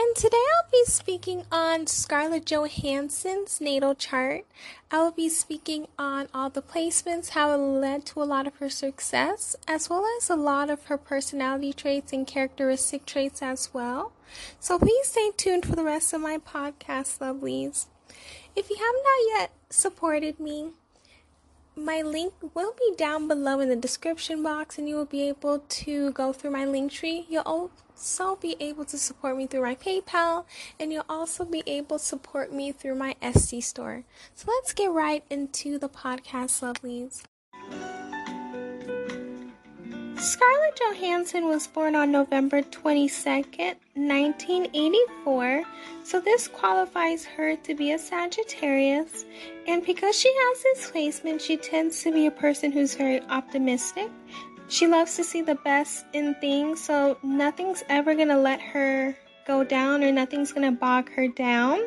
And today I'll be speaking on Scarlett Johansson's natal chart. I will be speaking on all the placements, how it led to a lot of her success, as well as a lot of her personality traits and characteristic traits as well. So please stay tuned for the rest of my podcast, lovelies. If you have not yet supported me, my link will be down below in the description box and you will be able to go through my link tree. You'll also be able to support me through my PayPal and you'll also be able to support me through my Etsy store. So let's get right into the podcast, lovelies. Scarlett Johansson was born on November 22nd, 1984, so this qualifies her to be a Sagittarius. And because she has this placement, she tends to be a person who's very optimistic. She loves to see the best in things, so nothing's ever gonna let her go down or nothing's gonna bog her down.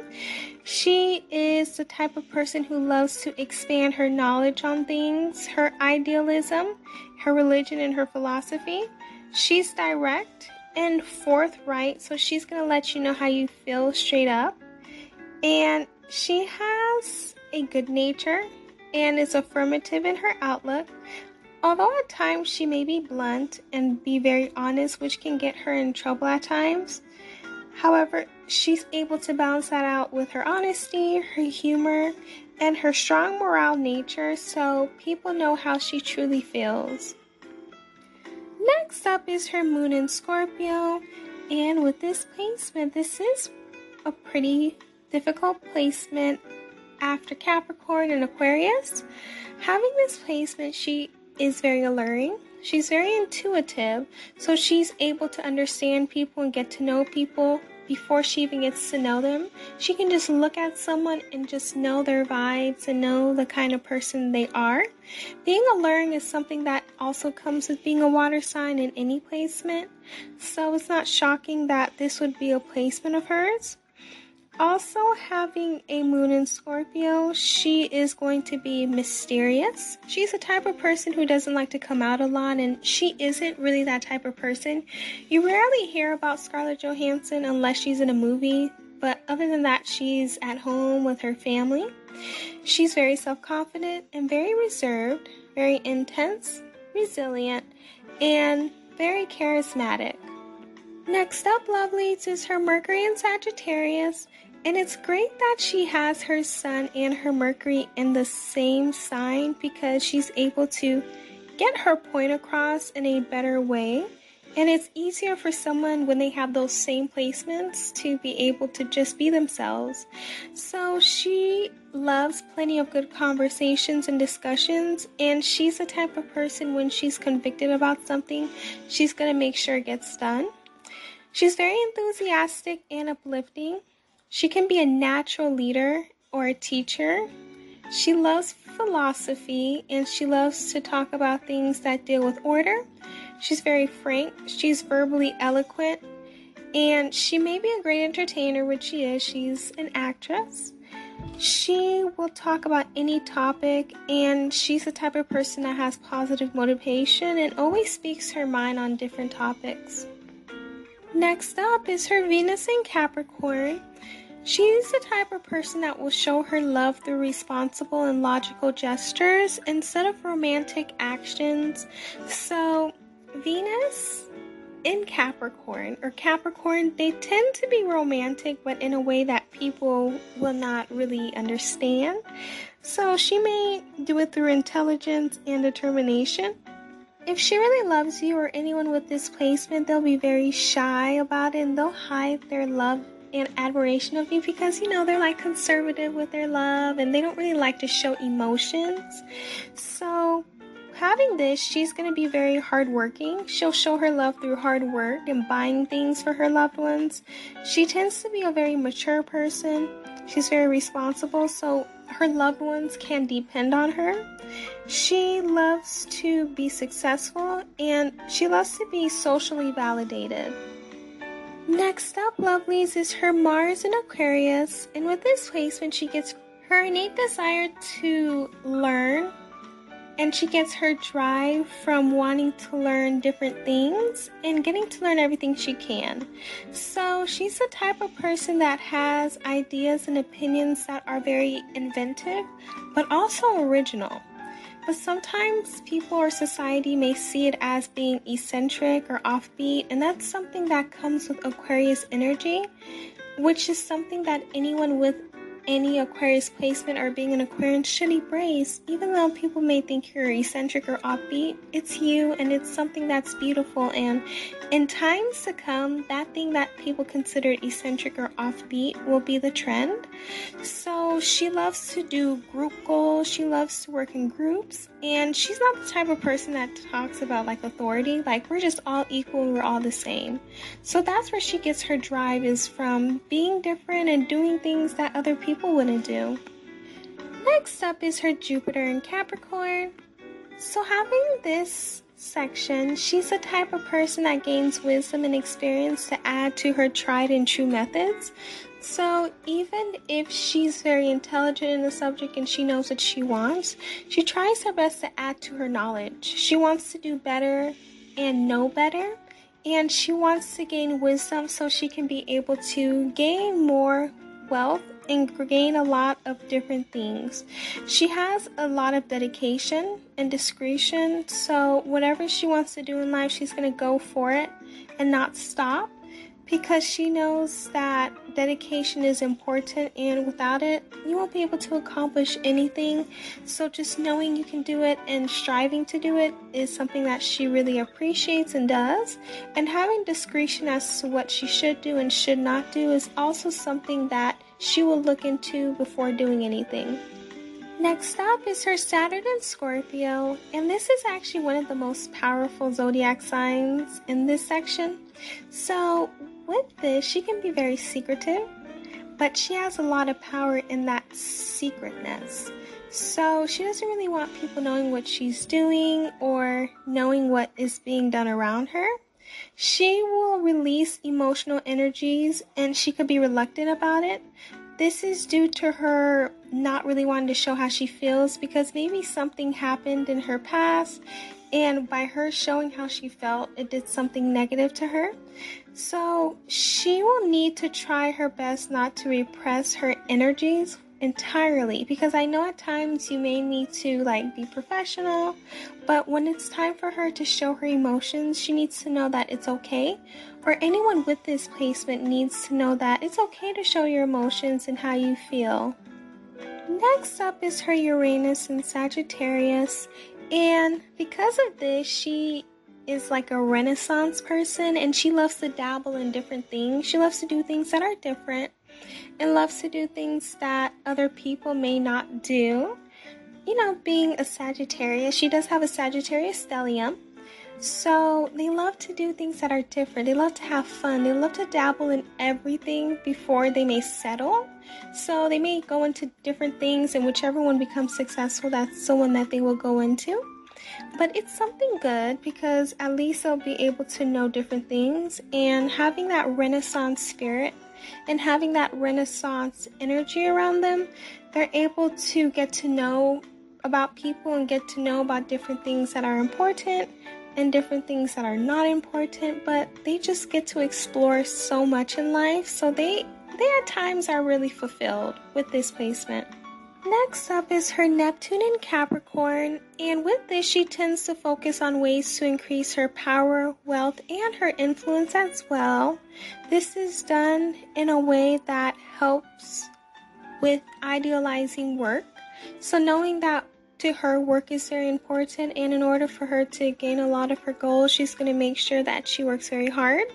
She is the type of person who loves to expand her knowledge on things, her idealism, her religion, and her philosophy. She's direct and forthright, so she's gonna let you know how you feel straight up. And she has a good nature and is affirmative in her outlook. Although at times she may be blunt and be very honest, which can get her in trouble at times, However, she's able to balance that out with her honesty, her humor, and her strong moral nature so people know how she truly feels. Next up is her moon in Scorpio, and with this placement, this is a pretty difficult placement after Capricorn and Aquarius. Having this placement, she is very alluring. She's very intuitive, so she's able to understand people and get to know people before she even gets to know them. She can just look at someone and just know their vibes and know the kind of person they are. Being alluring is something that also comes with being a water sign in any placement, so it's not shocking that this would be a placement of hers. Also, having a moon in Scorpio, she is going to be mysterious. She's the type of person who doesn't like to come out a lot, and she isn't really that type of person. You rarely hear about Scarlett Johansson unless she's in a movie, but other than that, she's at home with her family. She's very self confident and very reserved, very intense, resilient, and very charismatic. Next up, lovelies, is her Mercury in Sagittarius. And it's great that she has her sun and her Mercury in the same sign because she's able to get her point across in a better way. And it's easier for someone when they have those same placements to be able to just be themselves. So she loves plenty of good conversations and discussions. And she's the type of person when she's convicted about something, she's going to make sure it gets done. She's very enthusiastic and uplifting. She can be a natural leader or a teacher. She loves philosophy and she loves to talk about things that deal with order. She's very frank, she's verbally eloquent, and she may be a great entertainer, which she is. She's an actress. She will talk about any topic, and she's the type of person that has positive motivation and always speaks her mind on different topics. Next up is her Venus in Capricorn. She's the type of person that will show her love through responsible and logical gestures instead of romantic actions. So, Venus in Capricorn or Capricorn, they tend to be romantic, but in a way that people will not really understand. So, she may do it through intelligence and determination. If she really loves you or anyone with this placement, they'll be very shy about it and they'll hide their love and admiration of you because you know they're like conservative with their love and they don't really like to show emotions. So, having this, she's going to be very hardworking. She'll show her love through hard work and buying things for her loved ones. She tends to be a very mature person. She's very responsible, so her loved ones can depend on her. She loves to be successful and she loves to be socially validated. Next up, lovelies, is her Mars in Aquarius, and with this placement, she gets her innate desire to learn and she gets her drive from wanting to learn different things and getting to learn everything she can. So she's the type of person that has ideas and opinions that are very inventive, but also original. But sometimes people or society may see it as being eccentric or offbeat, and that's something that comes with Aquarius energy, which is something that anyone with any Aquarius placement or being an Aquarian should embrace, even though people may think you're eccentric or offbeat. It's you, and it's something that's beautiful. And in times to come, that thing that people consider eccentric or offbeat will be the trend. So she loves to do group goals, she loves to work in groups, and she's not the type of person that talks about like authority, like we're just all equal, we're all the same. So that's where she gets her drive is from being different and doing things that other people people wouldn't do. Next up is her Jupiter in Capricorn. So, having this section, she's the type of person that gains wisdom and experience to add to her tried and true methods. So, even if she's very intelligent in the subject and she knows what she wants, she tries her best to add to her knowledge. She wants to do better and know better, and she wants to gain wisdom so she can be able to gain more wealth and gain a lot of different things. She has a lot of dedication and discretion, so whatever she wants to do in life, she's going to go for it and not stop because she knows that dedication is important and without it, you won't be able to accomplish anything. So, just knowing you can do it and striving to do it is something that she really appreciates and does. And having discretion as to what she should do and should not do is also something that she will look into before doing anything. Next up is her Saturn in Scorpio, and this is actually one of the most powerful zodiac signs in this section. So, with this, she can be very secretive, but she has a lot of power in that secretness. So, she doesn't really want people knowing what she's doing or knowing what is being done around her. She will release emotional energies and she could be reluctant about it. This is due to her not really wanting to show how she feels because maybe something happened in her past and by her showing how she felt, it did something negative to her. So she will need to try her best not to repress her energies entirely because I know at times you may need to like be professional, but when it's time for her to show her emotions, she needs to know that it's okay. Or anyone with this placement needs to know that it's okay to show your emotions and how you feel. Next up is her Uranus in Sagittarius. And because of this, she is like a renaissance person and she loves to dabble in different things. She loves to do things that are different and loves to do things that other people may not do. You know, being a Sagittarius, she does have a Sagittarius stellium. So they love to do things that are different. They love to have fun. They love to dabble in everything before they may settle. So they may go into different things, and whichever one becomes successful, that's the one that they will go into. But it's something good because at least they'll be able to know different things and having that Renaissance spirit and having that Renaissance energy around them, they're able to get to know about people and get to know about different things that are important and different things that are not important, but they just get to explore so much in life. So they they at times are really fulfilled with this placement. Next up is her Neptune in Capricorn, and with this, she tends to focus on ways to increase her power, wealth, and her influence as well. This is done in a way that helps with idealizing work. So, knowing that to her, work is very important, and in order for her to gain a lot of her goals, she's going to make sure that she works very hard.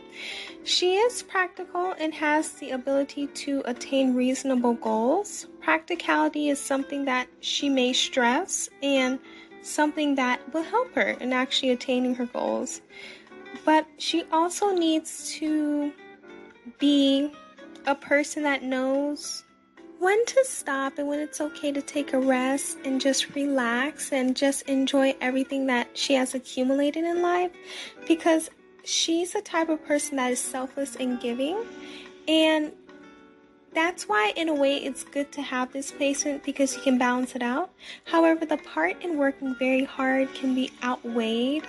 She is practical and has the ability to attain reasonable goals. Practicality is something that she may stress and something that will help her in actually attaining her goals. But she also needs to be a person that knows when to stop and when it's okay to take a rest and just relax and just enjoy everything that she has accumulated in life because she's the type of person that is selfless and giving. And that's why in a way it's good to have this placement because you can balance it out. However the part in working very hard can be outweighed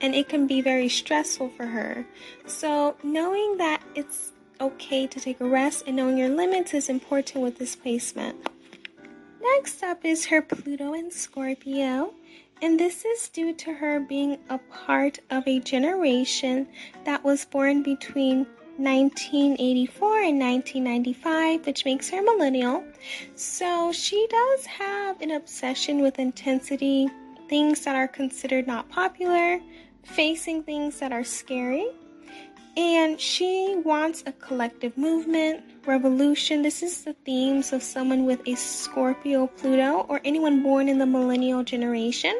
and it can be very stressful for her. So knowing that it's okay to take a rest and knowing your limits is important with this placement. Next up is her Pluto and Scorpio, and this is due to her being a part of a generation that was born between 1984 and 1995, which makes her millennial. So she does have an obsession with intensity, things that are considered not popular, facing things that are scary. And she wants a collective movement, revolution. This is the themes of someone with a Scorpio Pluto or anyone born in the millennial generation.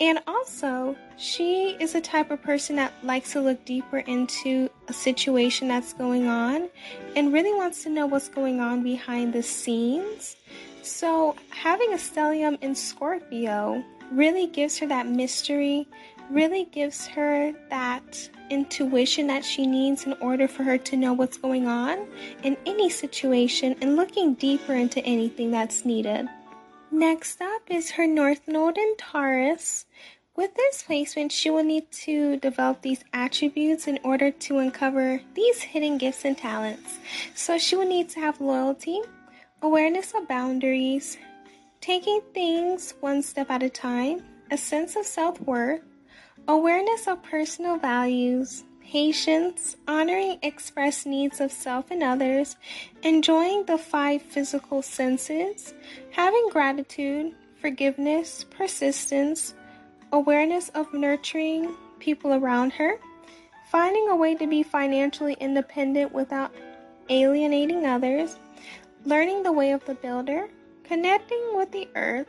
And also, she is a type of person that likes to look deeper into a situation that's going on and really wants to know what's going on behind the scenes. So, having a stellium in Scorpio really gives her that mystery, really gives her that intuition that she needs in order for her to know what's going on in any situation and looking deeper into anything that's needed. Next up is her North Node in Taurus. With this placement, she will need to develop these attributes in order to uncover these hidden gifts and talents. So she will need to have loyalty, awareness of boundaries, taking things one step at a time, a sense of self worth, Awareness of personal values, patience, honoring expressed needs of self and others, enjoying the five physical senses, having gratitude, forgiveness, persistence, awareness of nurturing people around her, finding a way to be financially independent without alienating others, learning the way of the builder, connecting with the earth,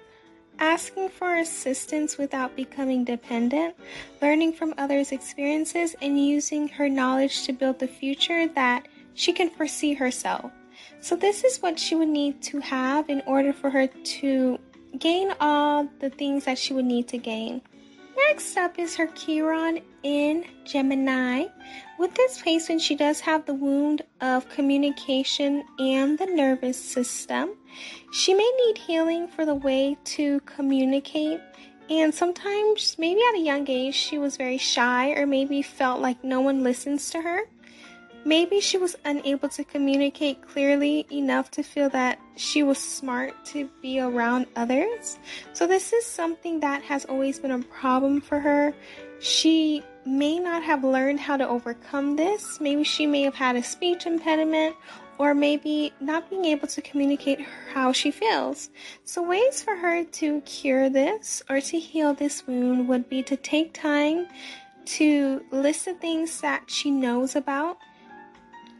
asking for assistance without becoming dependent, learning from others' experiences, and using her knowledge to build the future that she can foresee herself. So, this is what she would need to have in order for her to gain all the things that she would need to gain. Next up is her Chiron in Gemini. With this placement, she does have the wound of communication and the nervous system. She may need healing for the way to communicate, and sometimes, maybe at a young age, she was very shy or maybe felt like no one listens to her. Maybe she was unable to communicate clearly enough to feel that she was smart to be around others. So, this is something that has always been a problem for her. She may not have learned how to overcome this. Maybe she may have had a speech impediment or maybe not being able to communicate how she feels. So, ways for her to cure this or to heal this wound would be to take time to list the things that she knows about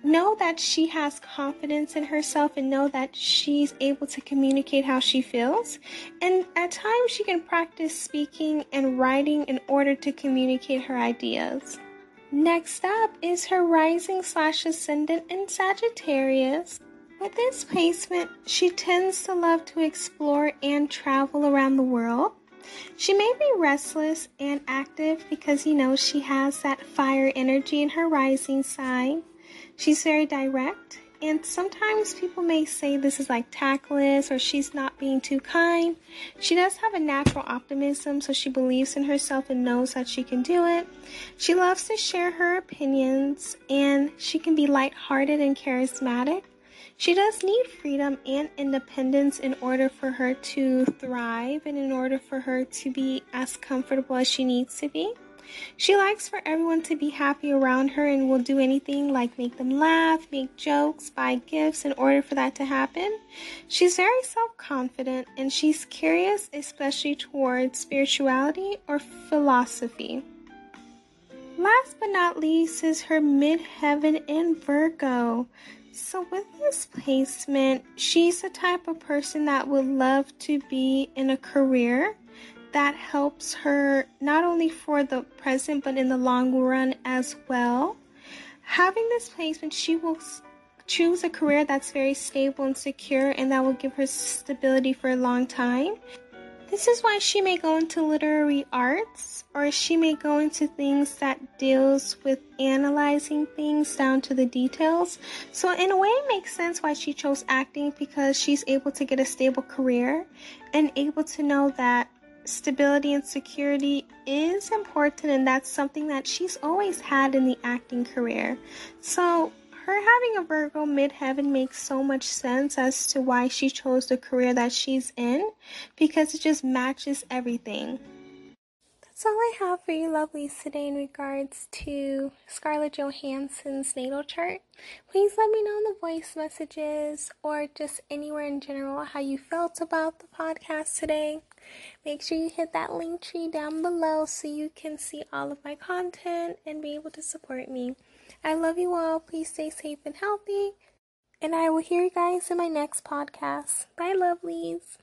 know that she has confidence in herself and know that she's able to communicate how she feels. And at times, she can practice speaking and writing in order to communicate her ideas. Next up is her rising slash ascendant in Sagittarius. With this placement, she tends to love to explore and travel around the world. She may be restless and active because you know she has that fire energy in her rising sign. She's very direct, and sometimes people may say this is like tactless or she's not being too kind. She does have a natural optimism, so she believes in herself and knows that she can do it. She loves to share her opinions, and she can be lighthearted and charismatic. She does need freedom and independence in order for her to thrive and in order for her to be as comfortable as she needs to be. She likes for everyone to be happy around her and will do anything like make them laugh, make jokes, buy gifts in order for that to happen. She's very self confident and she's curious, especially towards spirituality or philosophy. Last but not least is her midheaven in Virgo. So, with this placement, she's the type of person that would love to be in a career that helps her not only for the present but in the long run as well. Having this placement, she will choose a career that's very stable and secure and that will give her stability for a long time. This is why she may go into literary arts or she may go into things that deals with analyzing things down to the details. So in a way it makes sense why she chose acting because she's able to get a stable career and able to know that stability and security is important and that's something that she's always had in the acting career. So her having a Virgo midheaven makes so much sense as to why she chose the career that she's in because it just matches everything. That's all I have for you lovelies today in regards to Scarlett Johansson's natal chart. Please let me know in the voice messages or just anywhere in general how you felt about the podcast today. Make sure you hit that link tree down below so you can see all of my content and be able to support me. I love you all. Please stay safe and healthy. And I will hear you guys in my next podcast. Bye, lovelies.